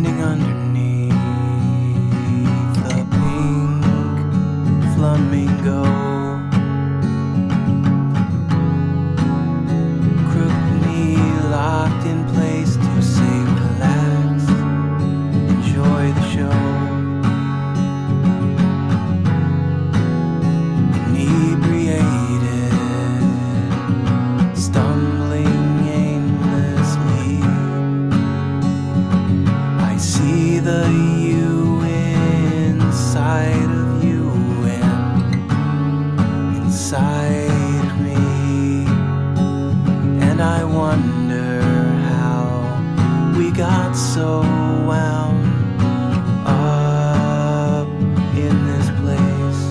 Standing underneath the you inside of you and inside me. And I wonder how we got so wound up in this place.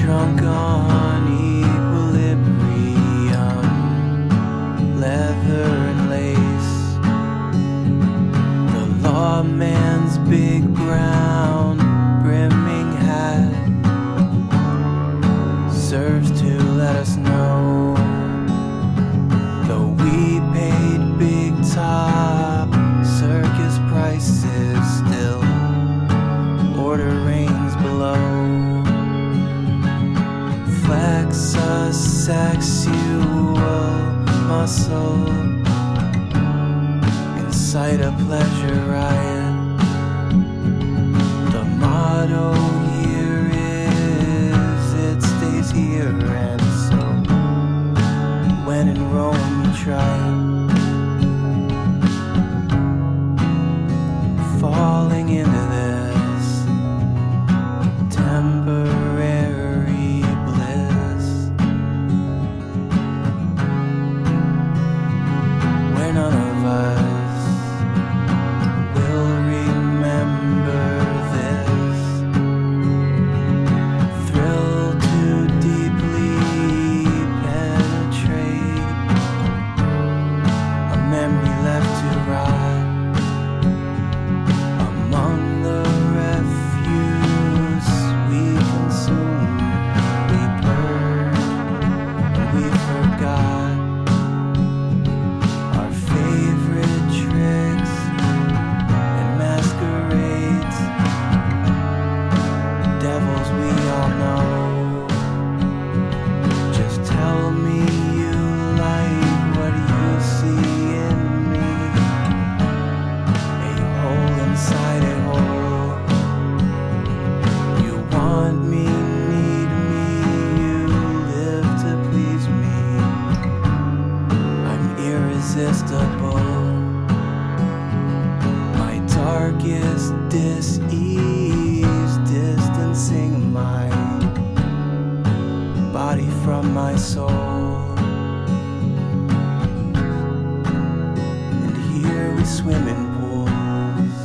Drunk on equilibrium, leather The lawman's big brown brimming hat serves to let us know. Though we paid big top circus prices, still order reigns below. Flex a sexual muscle inside of pleasure riot. The motto darkest dis-ease, distancing my body from my soul. And here we swim in pools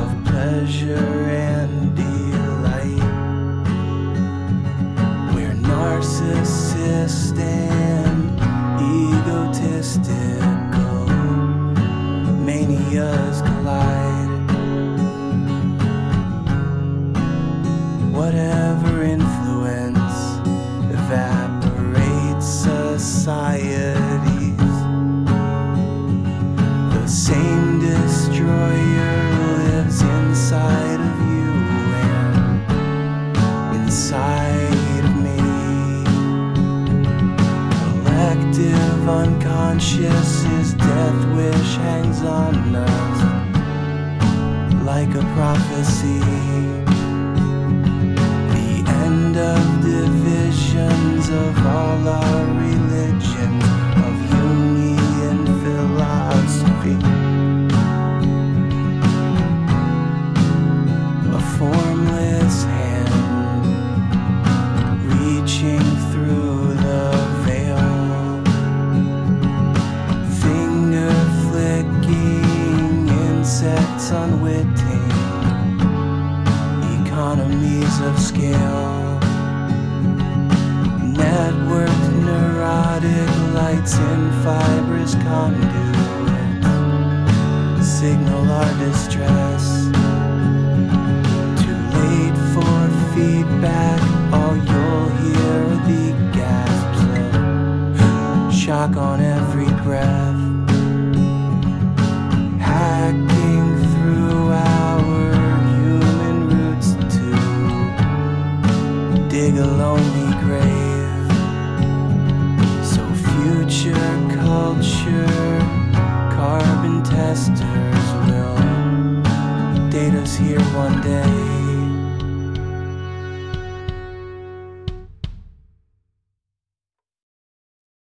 of pleasure and delight. We're narcissist The same destroyer lives inside of you and inside of me. Collective unconscious, his death wish hangs on us like a prophecy. The end of divisions of all our economies of scale, networked neurotic lights in fibrous conduits, signal our distress. Too late for feedback, all you'll hear are the gasps of shock on every breath. dig a lonely grave. So, future culture, carbon testers will date us here one day.